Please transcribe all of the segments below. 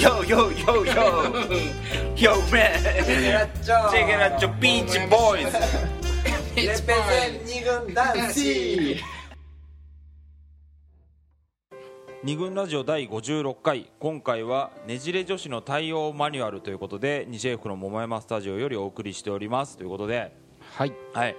Yo, yo, yo, yo. Yo, man. Check it out, your Beach Boys. レペゼン二軍男子二軍ラジオ第56回。今回はねじれ女子の対応マニュアルということで西英福の桃山スタジオよりお送りしております。ということで。はい。はい、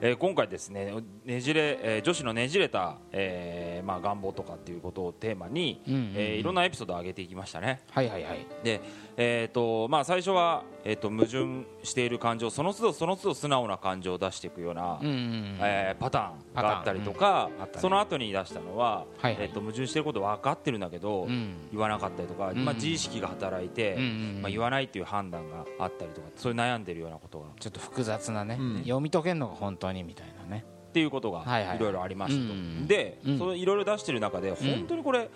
えー今回ですねねじれ、えー女子のねじれた、えーまあ、願望とかっていうことをテーマに、うんうんうん。えーいろんなエピソードを上げていきましたね。はいはいはい。で、えーとまあ、最初は、えー、と矛盾している感情その都度その都度素直な感情を出していくような、うんうんうん。えーパターンがあったりとか、うん。あね。その後に出したのは、はいはい。えー、と矛盾していること分かってるんだけど、うん。言わなかったりとか、ん。まあ、自意識が働いて、うんうんうん。まあ、言わないっていう判断があったりとかそういう悩んでるようなことが。ちょっと複雑なね、うん。読み解けんのが本当にみたいなね。っていうことがはいはいい。ろいろありましたと、うんで、うん。それいろいろ出してる中で本当にこれ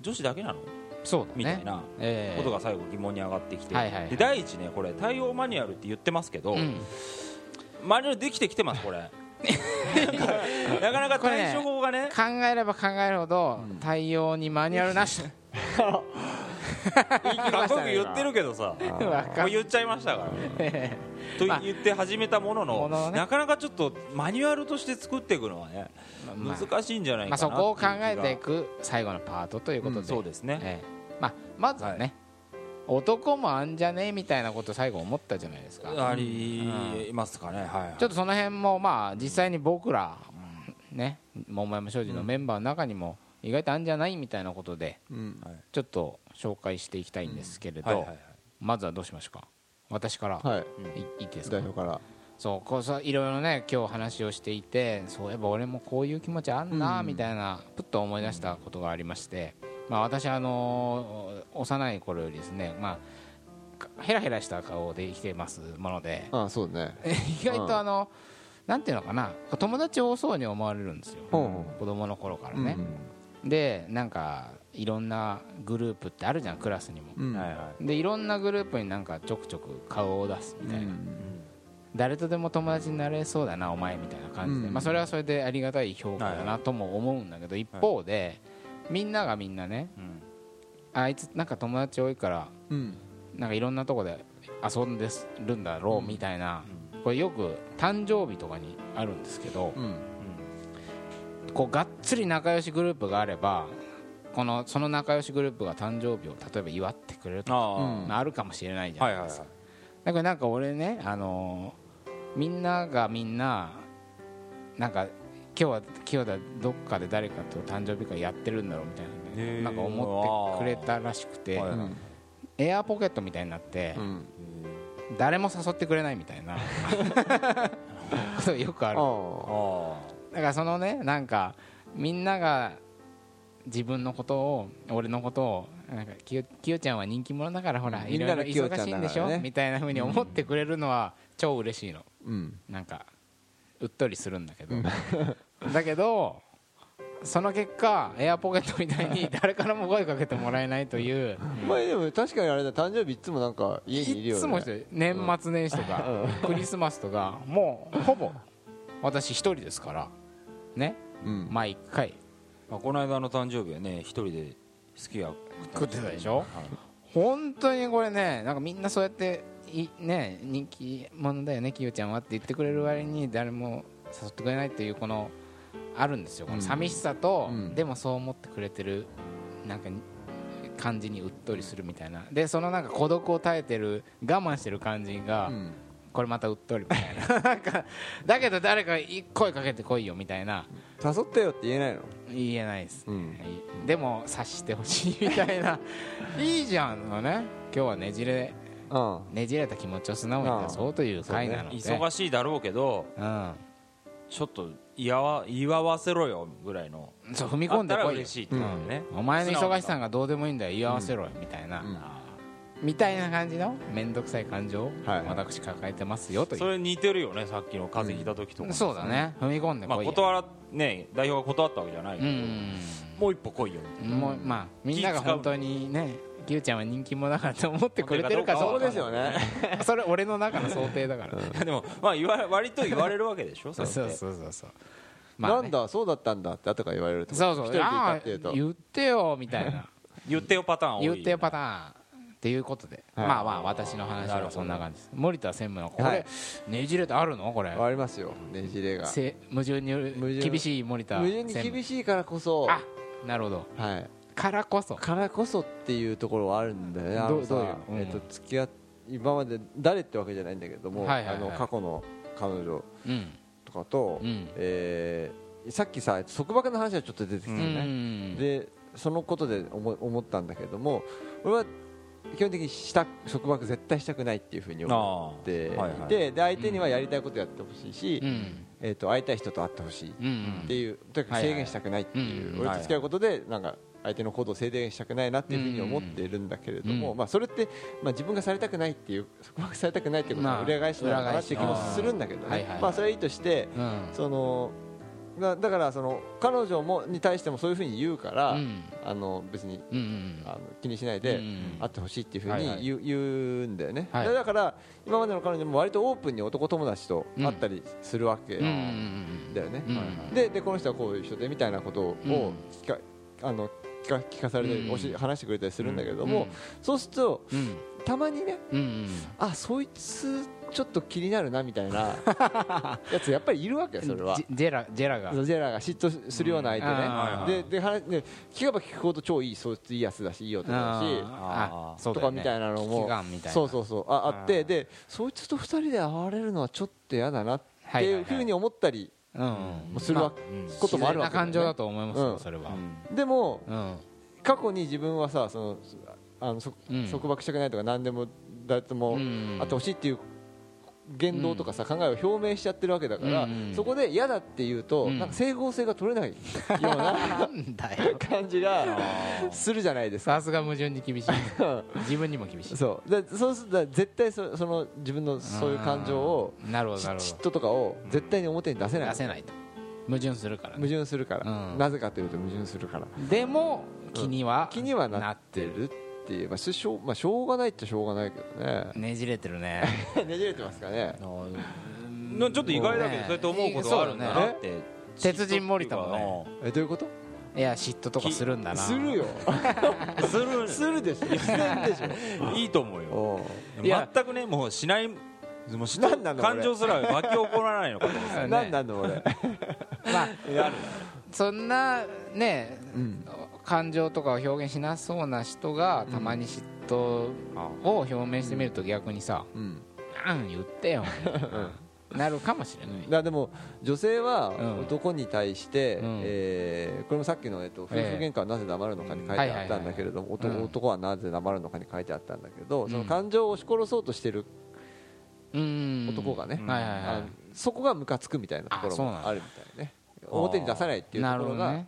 女子だけなの？そうみたいなええ。ことが最後疑問に上がってきて、で第一ねこれ対応マニュアルって言ってますけど、うん。マニュアルできてきてますこれ。なかなか対処法がね。考えれば考えるほど対応にマニュアルなし。かっこよく言ってるけどさ。もう言っちゃいましたからね。と言って始めたもののなかなかちょっとマニュアルとして作っていくのはねまあ難しいんじゃないまあ、かなそこを考えていく最後のパートということで、そうですね。ええまあ、まずはね、男もあんじゃねえみたいなこと最後思ったじゃないですか。ありますかね。はいちょっとその辺もまあ実際に僕らね桃山商事のメンバーの中にも意外とあんじゃないみたいなことでうん。ちょっと紹介していきたいんですけれど、はいはいはい。まずはどうしましょうか。私から、はい。い、いいですか？代表から。そうこうさいろいろね今日話をしていてそういえば俺もこういう気持ちあんなうん。みたいなぷっと思い出したことがありまして、まあ、私あの幼い頃よりですね、まあか、ヘラヘラした顔で生きてますもので。ああそうね。意外とあの、なんていうのかな。友達多そうに思われるんですよ。ほうほ子供の頃からうね、でなんかいろんなグループってあるじゃんクラスにも、うん。はいはい。でいろんなグループになんかちょくちょく顔を出すみたいな、誰とでも友達になれそうだなお前みたいな感じで、うんまあ、それはそれでありがたい評価だなとも思うんだけど一方でみんながみんなねうん。あいつなんか友達多いからうん。なんかいろんなとこで遊んでるんだろうみたいなこれよく誕生日とかにあるんですけどうん。こうがっつり仲良しグループがあればこのその仲良しグループが誕生日を例えば祝ってくれるとかあるかもしれないじゃあはいはいはいない。ですかだからなんか俺ね、あのーみんながみんななんか今日は今日だどっかで誰かと誕生日会やってるんだろうみたいなねなんか思ってくれたらしくてはいうんエアポケットみたいになってうん誰も誘ってくれないみたいな ことがよくある。だからそのねなんかみんなが自分のことを俺のことをなんかきよきよちゃんは人気者だからほらうん。いろいろ忙しいんでしょ？ねみたいな風に思ってくれるのは超嬉しいの。うん。なんかうっとりするんだけど。だけどその結果エアポケットみたいに 誰からも声かけてもらえないという。まあでも確かにあれだ。誕生日いつもなんか家にいるよねいつもしてる年末年始とかクリスマスとかもうほぼ私一人ですから。ね。うん。毎回。まあこの間の誕生日はね一人で好きや食ってたでしょ？はい。本当にこれねなんかみんなそうやっていね人気者だよねきよちゃんはって言ってくれる割に誰も誘ってくれないっていうこのあるんですよ。この寂しさと、うん。でもそう思ってくれてるなんか感じにうっとりするみたいな。でそのなんか孤独を耐えてる我慢してる感じが、うん。これまたうっとりみたいな。なんかだけど誰か声かけてこいよみたいな。誘ってよって言えないの？言えないです、うん。でも察してほしいみたいな。いいじゃんのね。今日はねじれうんねじれた気持ちを素直に出そうという回なので、忙しいだろうけどうん、ちょっと祝わ祝わせろよぐらいの。そう踏み込んでこいしいっていうのね。お前の忙しさがどうでもいいんだよ。言わせろよみたいな、うん。みたいな感じの面倒くさい感情をはいはい。私抱えてますよという、それ似てるよねさっきの風邪ひいた時とかそうだね。踏み込んでまあこいよ、断らね代表が断ったわけじゃないけど。うん。もう一歩来いよ。もうまあみんなが本当にねきゆちゃんは人気者だからと思ってくれてるかどかそううですよね。それ俺の中の想定だから、いやでもまあ言わ割と言われるわけでしょ？そうそううそう。そうそう、なんだそうだったんだって後から言われるとそうそう。一人言ってよみたいな。言ってよパターン多い言ってよパターンっていうことで、はい。まあまあ私の話はそんな感じです。森田専務のこれ、はい。ねじれってあるの？これ。ありますよねじれが。せ矛盾による厳しい森田矛盾に専務厳しいからこそ。あなるほど。はいからこそ。からこそっていうところはあるんだよねあどうのさどういううんえっと付き合っ今まで誰ってわけじゃないんだけども、はいはいはいあの過去の彼女うんとかと、うん。えーさっきさ束縛の話はちょっと出てきたうよね、んでそのことで思思ったんだけども俺は基本的にした束縛絶対したくないっていうふうに思あっていて、はいはい。で相手にはやりたいことやってほしいし、うん。えー、と会いたい人と会ってほしいっうんていうとにかく制限したくないっていう、うん。俺と付き合うことでなんか相手の行動を制限したくないなっていうふうに思っているんだけれども、うん。まあ、それって、まあ、自分がされたくないっていう束縛されたくないっていうことまあは裏返しなのかなっていう気もするんだけどね。まあそれはいいとしてうん。そのだだからその彼女もに対してもそういうふうに言うから、うん。あの別にあの気にしないでうん会ってほしいっていうふうに言う,、言うんだよね、だから今までの彼女も割とオープンに男友達と会ったりするわけだよね、うん。ででこの人はこういう人でみたいなことをうん。聞か,、あの聞か聞かされて、うん。おし話してくれたりするんだけれども、うん。そうするとうん。たまにねうんうんあそいつちょっと気になるなみたいな やつやっぱりいるわけよそれは。ジ。ジェラジェラが。ジェラが嫉妬するような相手ね、でで話で聞けば聞くほど超いいそいついいやつだしいい男だしあとかみたいなのもそうそうそう。ああってでそいつと二人で会われるのはちょっと嫌だなっていうふうに思ったりするわうん。こともあるわけね。自然な感情だと思いますうん。よそれは。でもうん。過去に自分はさそのあのそうん。束縛したくないとか何でも誰ともうん。会ってほしいっていう言動とかさ考えを表明しちゃってるわけだからうん。そこで嫌だっていうとうん。なんか整合性が取れないような感じがするじゃないですか。さすが矛盾に厳しい。自分にも厳しい。そう。でそうすると絶対そその自分のそういう感情をうん。なるほど嫉妬とかを絶対に表に出せない。ど出せないと。矛盾するから矛ね盾するから、うん。なぜかというと矛盾するから。でも気には気にはなってるっていう、まあ、ししょうまあしょうがないっちゃしょうがないけどね。ねじれてるね。ねじれてますかね。なちょっと意外だけどねそうやって思うことがあるんだなって鉄人森田もね。えどういうこと？いや嫉妬とかするんだな。するよ。するするでしょ。しょ。いいと思うよ。全くねもうしないもうし何なの俺感情すら湧き起こらないのかと思って何なんの俺まあそんなねうん感情とかを表現しなそうな人がたまに嫉妬を表明してみると逆にさうん「なん言ってよ」な。るかもしれない。だでも女性はうん。男に対して、うん。えーこれもさっきの、えっと、夫婦喧嘩はなぜ黙るのかに書いてあったんだけれども男男はなぜ黙るのかに書いてあったんだけど、ん。その感情を押し殺そうとしてるうん。男がね、そこがムカつくみたいなところもあるみたいね。表に出さないっていうところが、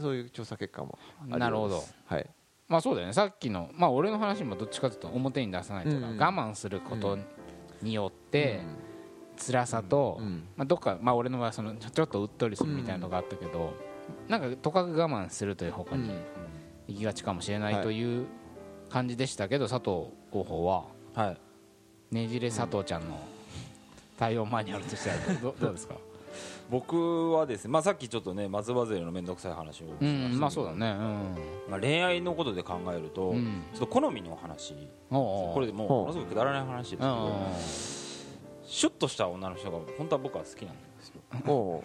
そういう調査結果もなるほど。はい。まあそうだよね。さっきのまあ俺の話もどっちかというと表に出さないとか、うん。うん我慢することによって辛さと、うん。まあ、どっか、まあ、俺の場合そのちょっとうっとりするみたいなのがあったけど、なんかとかく我慢するという方向に行きがちかもしれないという感じでしたけど、佐藤候補は。はい。ねじれ佐藤ちゃんの対応マニュアルとしてはどどうですか？僕はですねまあさっきちょっとね松葉杖の面倒くさい話をしましたけうどんまあそうだねまあ恋愛のことで考えるとうん、うん、ちょっと好みの話。これでもうものすごくくだらない話ですけうん。どシュッとした女の人が本当は僕は好きなんですよお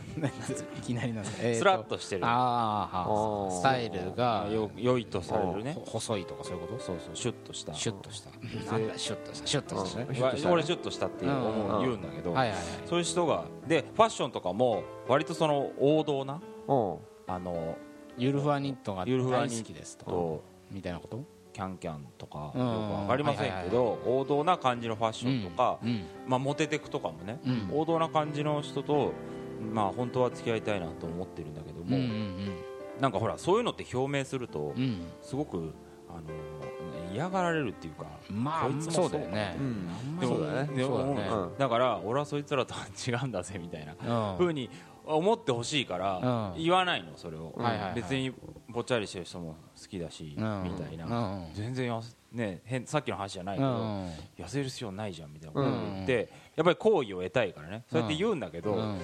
いきなりなんですスラッとしてる。スタイルがよ良いとされるね。ほ細いとかそういうこと？そうそう。シュッとした。シュッとした。なんだ？シュッとした。シュッとした。俺シュッとしたっていう思う言うんだけどそういう人がでファッションとかも割とその王道なおあのゆるふわニットが大好きですと。とみたいなこと？キャンキャンとかよくうん分かりませんけど王道な感じのファッションとかうん。まあモテテクとかもねうん。王道な感じの人とまあ本当は付き合いたいなと思ってるんだけどもなんかほらそういうのって表明するとすごくあの嫌がられるっていうかまあこいつもそうだよね。でもそうだから俺はそいつらとは違うんだぜみたいなうん。ふうに思ってほしいからうん。言わないのそれを。はいはいはい。別にぽっちゃりしてる人も好きだしみうん。たいな。うん。全然ね変さっきの話じゃないけどうん。痩せる必要ないじゃんみたいなことうん。言ってやっぱり好意を得たいからね。そうやって言うんだけどうん。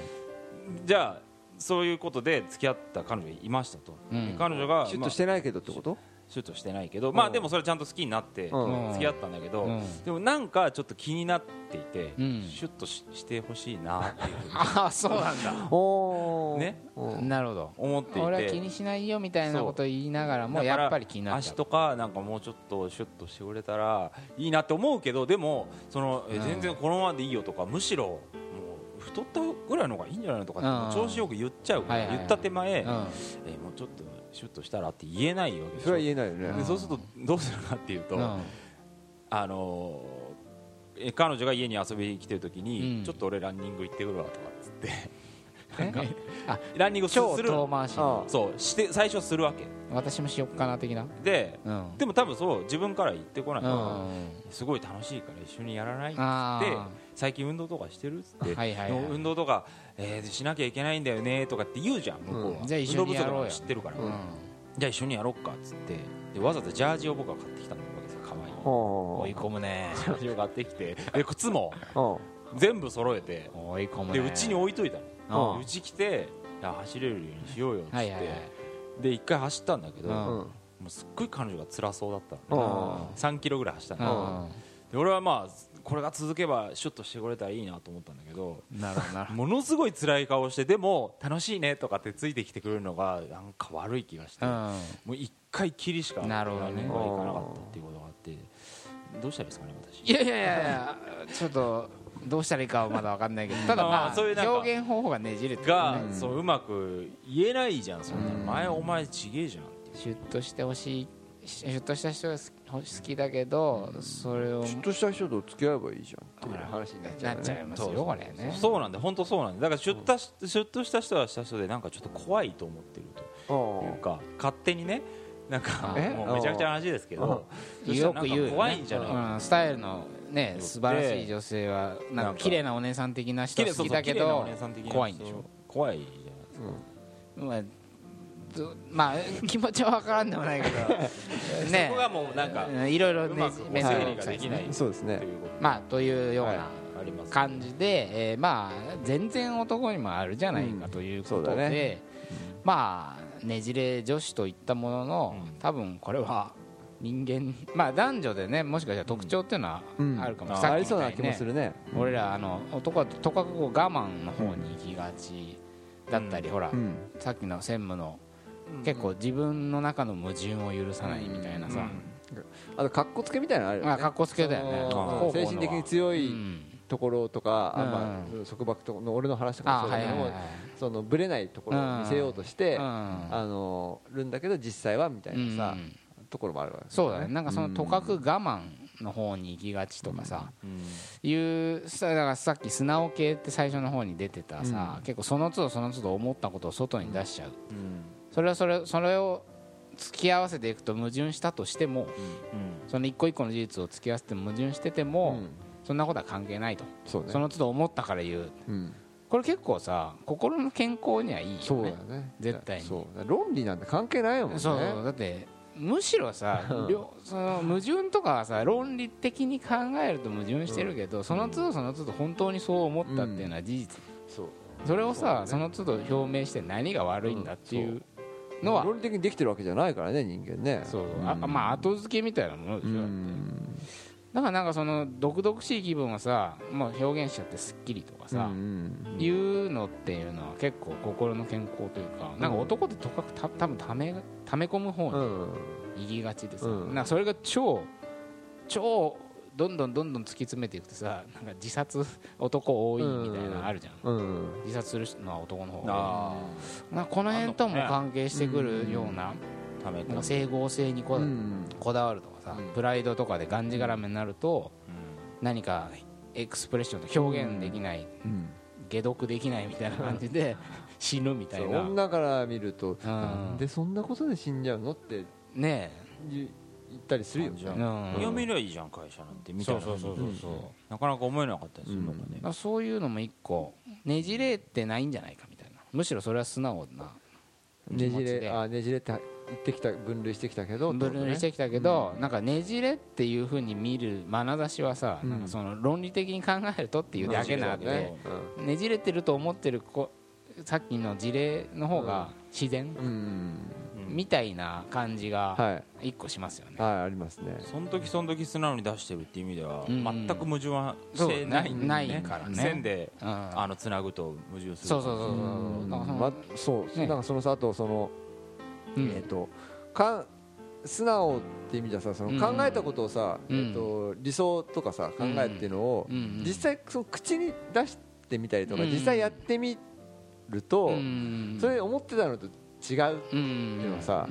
じゃあそういうことで付き合った彼女がいましたと。うん。で彼女がシュッまあとしてないけどってこと？シュッとしてないけどまあでもそれちゃんと好きになってうん。付き合ったんだけど、うん。でもなんかちょっと気になっていて、うん。シュッとししてほしいなっていう ああそうなんだ。おー。ね？うん。なるほど。思っていて。俺は気にしないよみたいなことを言いながらもやっぱり気になっ足とかなんかもうちょっとシュッとしてくれたらいいなって思うけどでもその全然このままでいいよとかむしろもう太ったぐらいの方がいいんじゃないのとか調子よく言っちゃうから言った手前えうん。もうちょっとシュッとしたらって言えないわけでしょ。それは言えないよね。でそうするとどうするかっていうとうん。あのーえ彼女が家に遊びに来てる時に、うん。ちょっと俺ランニング行ってくるわとかっつって。ランニングする遠回しそう。して最初するわけ。私もしよっかな的な。でうん。でも多分そう自分から言ってこない、うん。すごい楽しいから一緒にやらないってあ言って最近運動とかしてるっつって、はいはいはい。運動とか、えーしなきゃいけないんだよねとかって言うじゃん向こうは、うんじゃあ一緒にやろう知ってるから、うん。じゃあ一緒にやろうかっつって。でわざわざジャージを僕は買ってきたんだわけですよ可愛いほ追い込むね。ジャージを買ってきて。で靴もう。全部揃えて。追い込むね。でうちに置いといたの。う。ち来ていや走れるようにしようよっつって、はいはいはい。で一回走ったんだけど、うん。もんうすっごい彼女が辛そうだったうの、ん。3キロぐらい走ったの、で俺はまあこれが続けばシュッとしてくれたらいいなと思ったんだけどなるほどものすごい辛い顔してでも楽しいねとかってついてきてくれるのがなんか悪い気がして、どもう一回きりしかなるほどね。ランニングが行かなかったっていうことがあってどうしたらいいですかね私。いやいやいやちょっとどうしたらいいかはまだ分かんないけどただまあまあそういう表現方法がねじれてるが、ねそううまく言えないじゃん。そんな前お前ちげえじゃんシュッとしてほしいシュッとした人が好きだけどそれをシュッとした人と付き合えばいいじゃんっていう話になっちゃうよね。なっちゃいますそうよこれ。ねそうなんで本当そうなんでだからシュッとしシュッとした人はした人でなんかちょっと怖いと思ってるというか勝手にねなんかえもうめちゃくちゃな話ですけどよく言う怖いんじゃない？かうんスタイルのね素晴らしい女性はなんか綺麗なお姉さん的な人好きだけど怖いんでしょ？怖いじゃないですか。まあどまあ気持ちは分からんでもないけど。ね。そこがもうなんかうんいろいろねうまく面倒整理ができない。そうですね。ということまあというようなあります感じで、えーまあ全然男にもあるじゃないかということで、そうだね。まあねじれ女子といったものの、うん。多分これは人間まあ男女でねもしかしたら特徴っていうのはうんあるかも、うん。さっありそうな気きみたいにねもするね俺らあの男はとかくこう我慢の方に行きがちだったり、ほら、うん。さっきの専務の結構自分の中の矛盾を許さないみたいなさ、あと格好つけみたいなのあるよね。まあ格好つけだよね。精神的に強ういん。ところとか、あうん。まあ、束縛との俺の話とかあもそうだけども、そのブレないところを見せようとして、うんあのるんだけど実際はみたいなさ、うんところもあるわけそうだねなんかそのとかく我慢の方に行きがちとかさ、いうさだからさっき素直系って最初の方に出てたさ、結構その都度その都度思ったことを外に出しちゃう、それはそれそれを付き合わせていくと矛盾したとしてもその一個一個の事実を付き合わせて矛盾してても、うん。そんなことは関係ないと、そうね。その都度思ったから言う。うん。これ結構さ心の健康にはいいよね。そうね。絶対に。そう論理なんて関係ないもんね。そう。だってむしろさ両その矛盾とかはさ論理的に考えると矛盾してるけど、その都度その都度本当にそう思ったっていうのは事実、そう。それをさそ,、の都度表明して何が悪いんだっていうのは、論理的にできてるわけじゃないからね人間ね。そうう。ん。あまあ後付けみたいなものでしょ、うん。だからなんかその毒々しい気分をさもう表現しちゃってすっきりとかさ、うんいうのっていうのは結構心の健康というかなんか男ってとかくた多分ためため込む方にうん。行きがちでさ、うん。なんかそれが超超どんどんどんどん突き詰めていくとさなんか自殺男多いみたいなのあるじゃん、うん。自殺するのは男の方があなこの辺とも関係してくるような,、あためなんか整合性にこ,、だわるとかさ、うん。プライドとかでがんじがらめになると何かエクスプレッションと表現できない、うん。解読できないみたいな感じで死ぬみたいな、女から見るとうん。なんでそんなことで死んじゃうのってね言言ったりするよ。じゃん、読めりゃいいじゃん会社なんてみたいなそうそうそうそうそう、うんなかなか思えなかったりするのがねそういうのも一個。ねじれてないんじゃないかみたいな。むしろそれは素直なねじれあねじれって言ってきた分類してきたけど分類してきたけど、なんかねじれっていうふうに見る眼差しはさ、うん。なんかその論理的に考えるとっていうだけなわけで、ね。じれてると思ってるこさっきの事例の方が自然、うんみたいな感じがはい。一個しますよね、はいありますね。その時その時素直に出してるっていう意味ではうん。全く矛盾はしてないんでそうないからね。線でうん。あのつなぐと矛盾するそうそうそうそう。そのまそう。ね。なんかそのさあとそのうん。えっとか素直って意味じゃさその考えたことをさうん。えっと理想とかさ考えっていうのをうん。うん。実際その口に出してみたりとかうん。実際やってみるとうん。それ思ってたのと違う。うん。っていうのはさ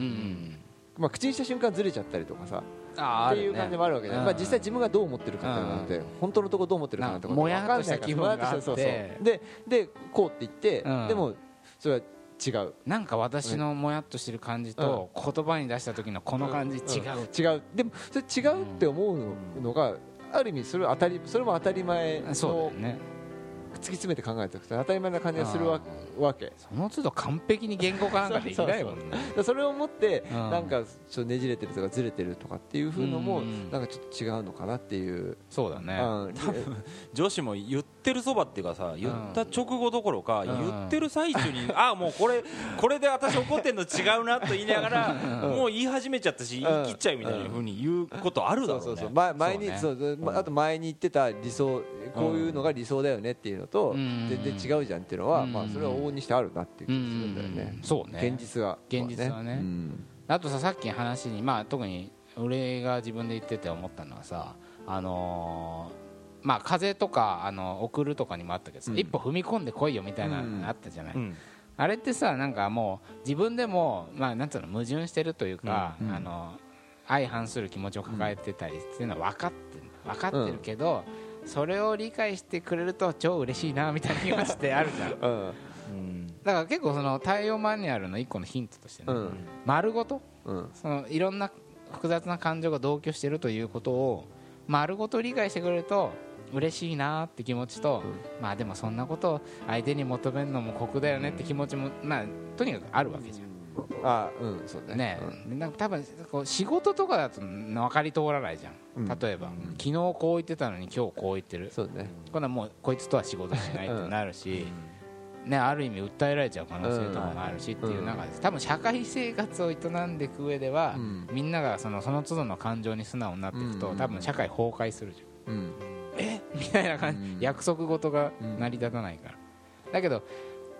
まあ口にした瞬間ずれちゃったりとかさあっていう感じもあるわけで、うん。まあ、実際自分がどう思ってるかってなんて本当のところどう思ってるかなんてこと分かんないからもやっとしたででこうって言って、うん。でもそれは違う。なんか私のもやっとしてる感じと言葉に出した時のこの感じ違う、違う。でもそれ違うって思うのが、ある意味それは当たりそれも当たり前のそうだよね突き詰めて考えておくと当たり前な感じがするわわけその都度完璧に言語化なんかできないもんね。それを持ってうん。なんかちょっとねじれてるとかずれてるとかっていうふうのもうん。なんかちょっと違うのかなっていう、そうだね。うん。女子も言ってるそばっていうかさ言った直後どころかん。言ってる最中に あもうこれこれで私怒ってんの違うなと言いながらもう言い始めちゃったし言い切っちゃうみたいなふうに言うことあるだろうね。そうそうそう。前前にそそうう。まあと前に言ってた理想こういうのが理想だよねっていうのとうん。全然違うじゃんっていうのはうん。まあそれは往々にしてあるなっていう気がするんだようん。ねそうね。現実は現実はね。うん。あとささっきの話にまあ特に俺が自分で言ってて思ったのはさあのーまあ風とかあの送るとかにもあったけどさ、うん。一歩踏み込んでこいよみたいなうん。のあったじゃない、うん。あれってさなんかもう自分でもまあなんつうの矛盾してるというか、うん。あの相反する気持ちを抱えてたりっていうのは分かってる分かってるけど、それを理解してくれると超嬉しいなみたいな気持ちってあるじゃん。だから結構その対応マニュアルの一個のヒントとしてね、うん。丸ごとうん。そのいろんな複雑な感情が同居してるということを丸ごと理解してくれると嬉しいなって気持ちと、まあでもそんなことを相手に求めるのも酷だよねって気持ちも、まあとにかくあるわけじゃん。あうんそうね。ねなん。か多分こう仕事とかだと分かり通らないじゃん、うん。例えば、昨日こう言ってたのに今日こう言ってる。そうね。今度はもうこいつとは仕事しないってなるし、ね、ある意味訴えられちゃう可能性とかもあるしっていう中で多分社会生活を営んでいく上では、うん。みんながそのその都度の感情に素直になっていくと、うん。多分社会崩壊するじゃん みたいな感じ、うん。約束事が成り立たないから、だけど、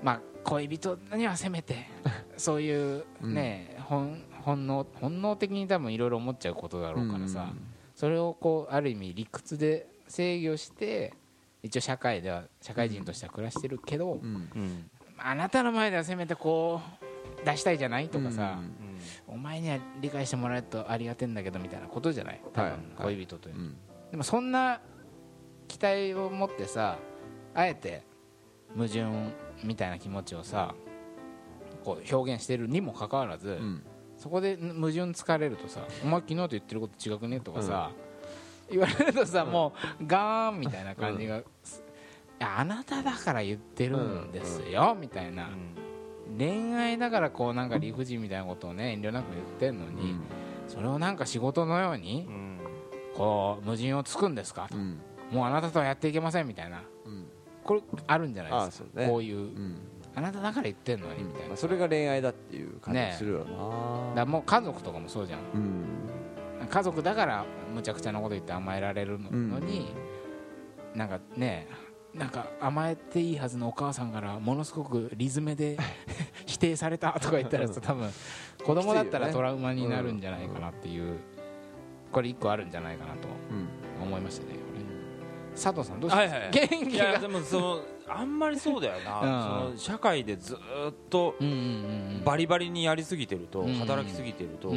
まあ、恋人にはせめて そういうね、本本能本能的に多分いろいろ思っちゃうことだろうからさ、それをこうある意味理屈で制御して一応社会では社会人としては暮らしてるけど、うん。うん。あなたの前ではせめてこう出したいじゃないとかさ、お前には理解してもらえるとありがてえんだけどみたいなことじゃない？多分はい恋人という。でもそんな期待を持ってさあえて矛盾みたいな気持ちをさこう表現してるにもかかわらず、うん。そこで矛盾疲れるとさ「お前昨日と言ってること違くね?」とかさ、言われるとさ、もうガーンみたいな感じが、あなただから言ってるんですよ、みたいな、恋愛だからこうなんか理不尽みたいなことをね遠慮なく言ってんのに、それをなんか仕事のようにうん。こう矛盾をつくんですかと、うんもうあなたとはやっていけませんみたいな。うん。これあるんじゃないですか。ね。こういう、うん。あなただから言ってんのにみたいな、まあそれが恋愛だっていう感じがするよな。らもう家族とかもそうじゃん。うん。家族だからむちゃくちゃなこと言って甘えられるのに、なんかねなんか甘えていいはずのお母さんからものすごくリズムで 否定されたとか言ったらさ多分子供だったらトラウマになるんじゃないかなっていう、これ一個あるんじゃないかなとうん。思いましたね佐藤さんどうします、はいはい。元気が。でもそのあんまりそうだよな、うん。その社会でずっとバリバリにやりすぎてると、うん働きすぎてると、そ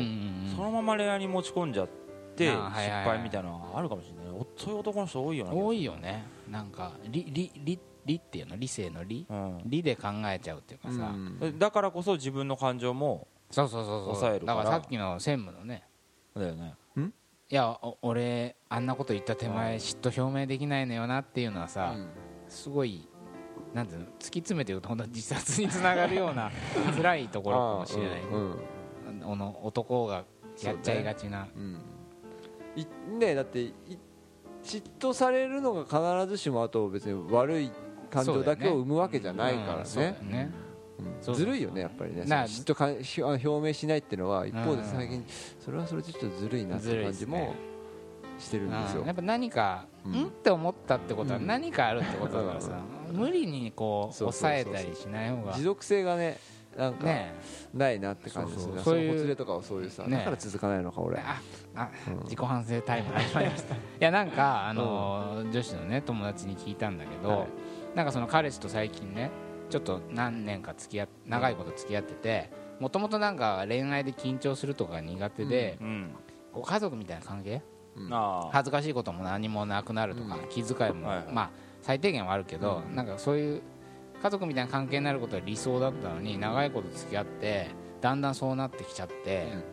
のまま恋愛に持ち込んじゃって失敗みたいなのがあるかもしれない。おそういう男の人多いよな多いよね。なんか理理理理っていうの？理性の理うん。理で考えちゃうっていうかさ、うん。だからこそ自分の感情もそうそうそうそう。抑えるから。だからさっきの専務のね。だよねいやお俺あんなこと言った手前嫉妬表明できないのよなっていうのはさ、すごいなんていうの突き詰めて言うと本当は自殺につながるような辛いところかもしれない、うんうん。あの男がやっちゃいがちな、うん。いねだってい嫉妬されるのが必ずしもあと別に悪い感情だけを生むわけじゃないからねうそうずるいよねやっぱりね。嫉妬か表明しないっていうのは一方でうん最近それはそれでちょっとずるいなっていう感じもしてるんですよ。うん。やっぱ何か、ううんん、って思ったってことはうん。何かあるってことだからさ、無理にこう抑えたりしない方が。持続性がねなんかねないなって感じですねそういうほつれとかはそういうさねだから続かないのか俺。ああ、うん。自己反省タイム始まりました。いやなんかあのー女子のね友達に聞いたんだけど、はい。なんかその彼氏と最近ねちょっと何年か付き合っ長いこと付き合っててもともとなんか恋愛で緊張するとか苦手で、うんこう家族みたいな関係？恥ずかしいことも何もなくなるとか、うん気遣いも、はいまあ最低限はあるけど、うん。なんかそういう家族みたいな関係になることは理想だったのに長いこと付き合ってだんだんそうなってきちゃって、うん。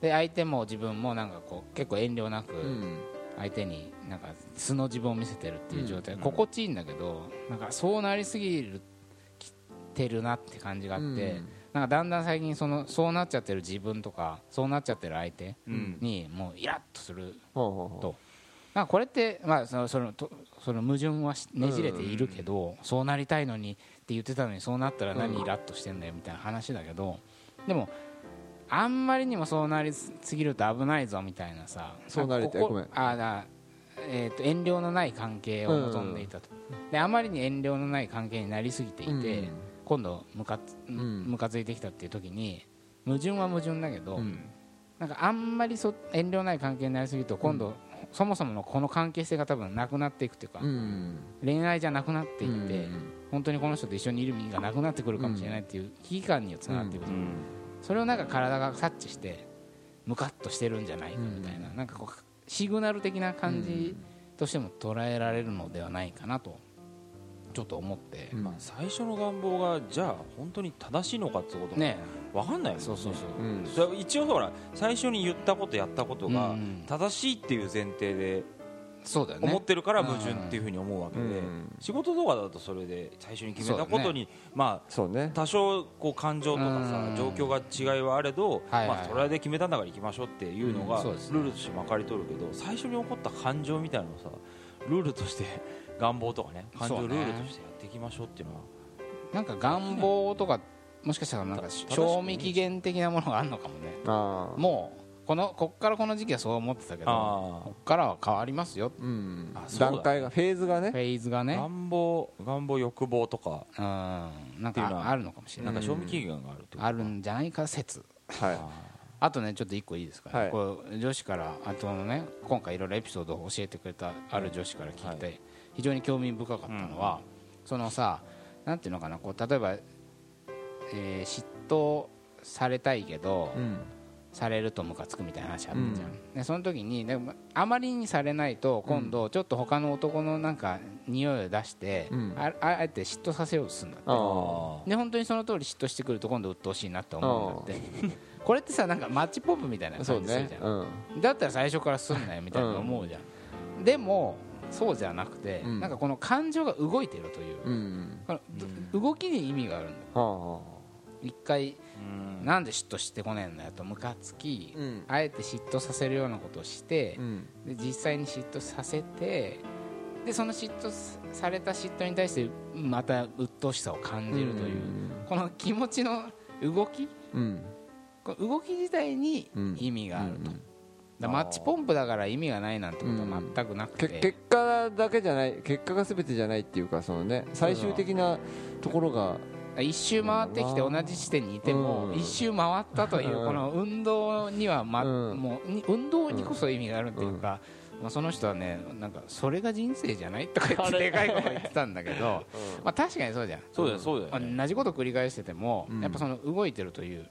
で相手も自分もなんかこう結構遠慮なくうん。相手になんか素の自分を見せてるっていう状態、うん。心地いいんだけどなんかそうなりすぎるきてるなって感じがあって、うん。なんかだんだん最近そのそうなっちゃってる自分とかそうなっちゃってる相手うん。にもうイラッとすると。なんかこれって、まあ、そのそのとその矛盾はしねじれているけど、そうなりたいのにって言ってたのにそうなったら何イラッとしてんだよみたいな話だけどでもあんまりにもそうなりすぎると危ないぞみたいなさそうなりたい。ごめん。あだえー、と遠慮のない関係を望んでいたと、であまりに遠慮のない関係になりすぎていて、うん今度ムカつん。ムカついてきたっていう時に矛盾は矛盾だけど、うん。なんかあんまりそ遠慮ない関係になりすぎると今度、そもそものこの関係性が多分なくなっていくっていうか、うん。恋愛じゃなくなっていって、うん。本当にこの人と一緒にいる意味がなくなってくるかもしれないっていう危機感につながっていくと、うん。それをなんか体が察知してムカッとしてるんじゃないかみたいな,、なんかこうシグナル的な感じとしても捉えられるのではないかなとちょっと思って、うん。まあ、最初の願望がじゃあ本当に正しいのかってこともね分かんないもんね。そうそうそう、一応ほら最初に言ったことやったことがうん。正しいっていう前提でそうだよね。思ってるから矛盾っていうふうに思うわけでうん。仕事とかだとそれで最初に決めたことにまあ多少こう感情とかうん。さ状況が違いはあれど、はいはいまあ、それで決めたんだから行きましょうっていうのがルールとしてまかり通るけど最初に起こった感情みたいなのをさルールとして願望とかね感情そうね。ルールとしてやっていきましょうっていうのは。なんか願望とかもしかしたらなんかた賞味期限的なものがあるのかもねあ。あもうこのこっからこの時期はそう思ってたけどあこっからは変わりますよ。うん。あそうだ。段階がフェーズがフねェーズがね。願望願望欲望とか。うんなんっていうのはかあるのかもしれなないんか賞味期限があるってことあるんじゃないか説。はい。あとねちょっと一個いいですかね、はい。これ女子からあとのね今回いろいろエピソードを教えてくれたある女子から聞い。て、は非常に興味深かったのは、そのさなんていうのかなこう例えば、えー嫉妬されたいけど、うん。されるとムカつくみたいな話あったじゃん、うん。でその時にでもあまりにされないと今度ちょっと他の男のなんか匂いを出して、うん。あああえて嫉妬させようとするんだって。で本当にその通り嫉妬してくると今度鬱陶しいなって思うんだって。これってさなんかマッチポップみたいなあそう感じするじゃん、ね。うん。だったら最初からすんなよみたいな思うじゃん、でもそうじゃなくて、うん。なんかこの感情が動いてるという、うんこのど動きに意味があるんだよは一回うん。なんで嫉妬してこねえんだよとムカつき、あうん。あえて嫉妬させるようなことをしてう、ん。で実際に嫉妬させてでその嫉妬された嫉妬に対してまた鬱陶しさを感じるという、この気持ちの動きうん。この動き自体にうん。意味があると、マッチポンプだから意味がないなんてことは全くなくて、け結果だけじゃない結果が全てじゃないっていうかそのね最終的なところが。一周回ってきて同じ地点にいてもうん。一周回ったといううん。この運動には、まうん。もうに運動にこそ意味があるっていうか、まあ、その人はねなんかそれが人生じゃないとか言ってでかいこと言ってたんだけど、まあ、確かにそうじゃん、そうだよそうだまあ、よね同じこと繰り返してても、うん。やっぱその動いてるという、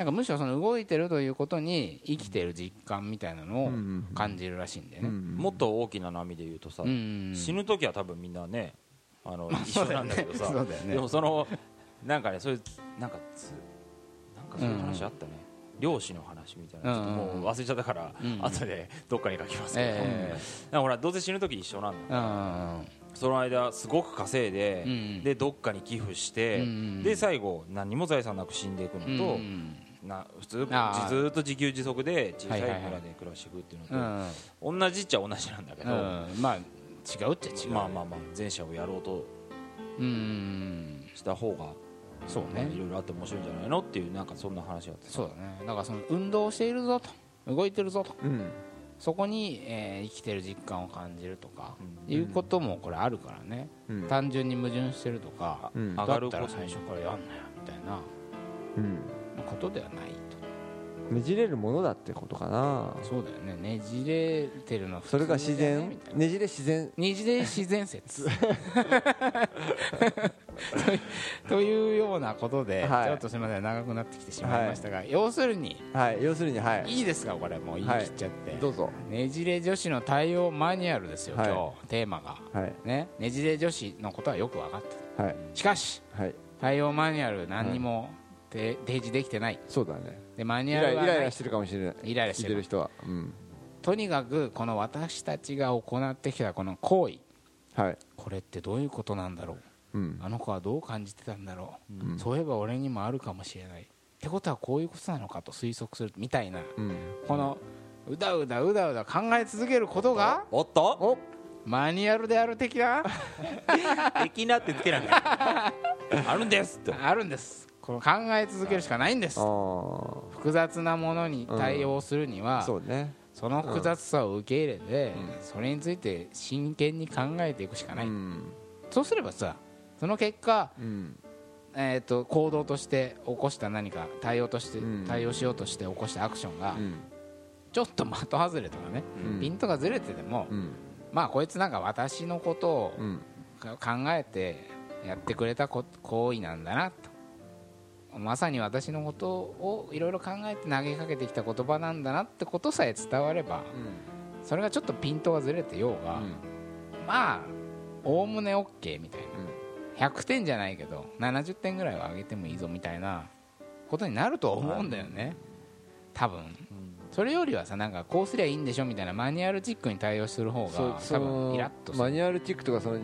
なんかむしろその動いてるということに生きてる実感みたいなのをうん感じるらしいんだよね。もっと大きな波で言うとさうん死ぬ時は多分みんなねあの一緒なんだけどさでもそのなんかねそういうなんかつなんかそういう話あったね。漁師の話みたいなちょっともう忘れちゃったからうん後でどっかに書きますけど。えだからほらどうせ死ぬ時一緒なんだうんその間すごく稼いでうんでどっかに寄付してうんで最後何にも財産なく死んでいくのうんとな普通ずーっと自給自足で小さい村で暮らしていくっていううのん。と同じっちゃ同じなんだけどうん。まあ違うっちゃ違う。まあまあまあ前者をやろうとうん。した方がそうね。いろいろあって面白いんじゃないのっていうなんかそんな話があってそうだね。だからその運動しているぞと。動いてるぞと。うん。そこに、えー生きてる実感を感じるとか、いうこともこれあるからね、うん。単純に矛盾してるとか、うん。だ上がることったら最初からやんなよみたいな。うんことではないと。ねじれるものだってことかな。そうだよね。ねじれてるの普通それが自然？ねじれ自然？ねじれ自然説。というようなことで、はい。ちょっとすみません長くなってきてしまいましたが、要するにはい要するにはい。いいですかこれもう言い切っちゃって、どうぞ。ねじれ女子の対応マニュアルですよ、はい。今日テーマが。はい。ね。ねじれ女子のことはよく分かってはい。るしかしはい。対応マニュアル何にもて提示できてない。そうだね。でマニイュアルがない。ライイライラしてるかもしれない。イライラしてる。人は。うん。とにかくこの私たちが行ってきたこの行為。はい。これってどういうことなんだろう。うん。あの子はどう感じてたんだろう、うん。そういえば俺にもあるかもしれない。ってことはこういうことなのかと推測するみたいな。うん。このうだうだうだうだ考え続けることがおっと？おマニュアルである的な？的なってつけなきゃ。あるんですって。あるんですこの考え続けるしかないんです。複雑なものに対応するには、そうね。その複雑さを受け入れて、うん。それについて真剣に考えていくしかない、うん。そうすればさその結果、うん。えー、と行動として起こした何か対応として、うん。対応しようとして起こしたアクションが、うん。ちょっと的外れとかね、うん。ピントがずれてても、うん。まあこいつなんか私のことを考えてやってくれたこ行為なんだなとまさに私のことをいろいろ考えて投げかけてきた言葉なんだなってことさえ伝わればそれがちょっとピントがずれてようが、うん。まあおおむね OK みたいな、100点じゃないけど70点ぐらいは上げてもいいぞみたいなことになると思うんだよね。多分それよりはさなんかこうすりゃいいんでしょみたいなマニュアルチックに対応する方が多分のイラッとする。マニュアルチックとかその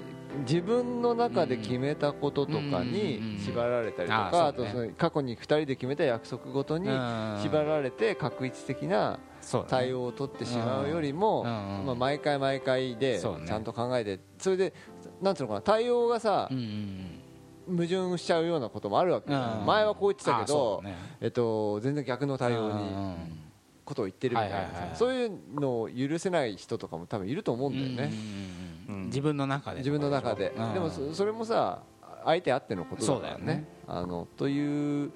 自分の中で決めたこととかに縛られたりとあかあとその過去に2人で決めた約束ごとにうん。縛られて確一的な対応を取ってしまうよりも、まあ、毎回毎回でちゃんと考えてそれでなんていうのかな対応がさ矛盾しちゃうようなこともあるわけ、うん前はこう言ってたあけど、えっと、全然逆の対応にことを言ってるみたいな。はいはいそういうのを許せない人とかも多分いると思うんだよね、うんうん自分の中で自分の中で、うん。でもそそれもさ相手あってのことだからね。ね。あのという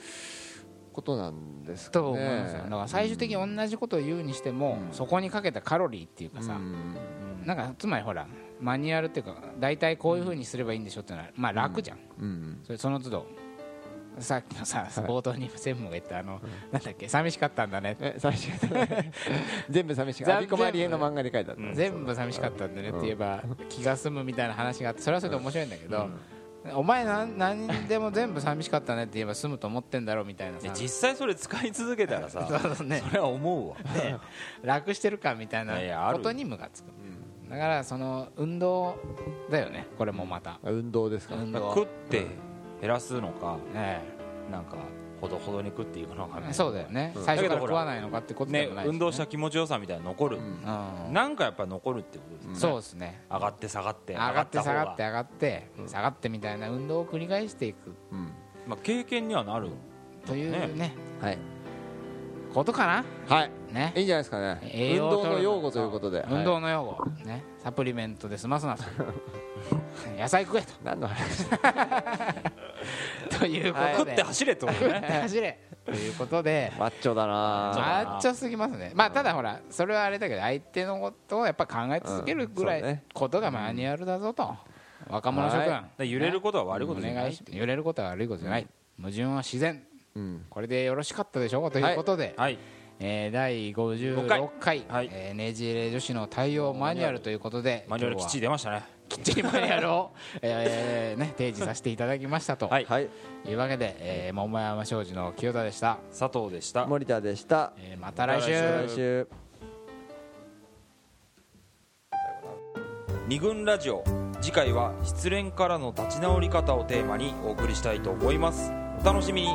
ことなんですかね。と思いますよ。だから最終的に同じことを言うにしても、うん。そこにかけたカロリーっていうかさ、うん。なんかつまりほらマニュアルっていうか大体こういうふうにすればいいんでしょっていうのはまあ楽じゃん、うん。それその都度さっきのさはい。冒頭に専務が言ったあの、なんだっけ寂しかったんだね。え寂しかった。全部寂しかった全アビコマリエの漫画に書いてあった、うん。全部寂しかったんだねって言えば気が済むみたいな話があってそれはそれで面白いんだけど、お前なん何でも全部寂しかったねって言えば済むと思ってんだろうみたいな実際それ使い続けたらさ そうそうね。それは思うわ。楽してるかみたいなことにムカつく。だからその運動だよね。これもまた。運動ですか、運動。食って減らすのかえなんかほどほどに食っていくのかえそうだよね。最初から食わないのかってことでねもないし運動した気持ちよさみたいなの残る。うん。うん。なんかやっぱ残るってことですね。そうですね。上がって下がって上がって下がって上上がって下がってみたいな運動を繰り返していく。うん。まあ経験にはなる。というね。ね。はい、ことかな？はい、ね。いいんじゃないですかね。栄運動の用語ということで。運動の用語。ね。サプリメントで済ますなと 野菜食え何の話？と というこはい。とで食って走れってことね。走れ。ということで。マッチョだな。マッチョすぎますね。まあただほらそれはあれだけど相手のことをやっぱ考え続けるぐらいことがマニュアルだぞと。若者諸君。揺れることは悪いことじゃないお願いし揺れることは悪いことじゃない。矛盾は自然。うん。これでよろしかったでしょうかということで、はい。えー第56回。はい。えーねじれ女子の対応マニュアルということで。マニュアルきっちり出ましたねきっちりマニュアルを、えーね、提示させていただきましたと、はい。はい。い、うわけで、えー桃山商事の清田でした、佐藤でした。森田でした。えーまた来週。また来週。二軍ラジオ。次回は失恋からの立ち直り方をテーマにお送りしたいと思います。お楽しみに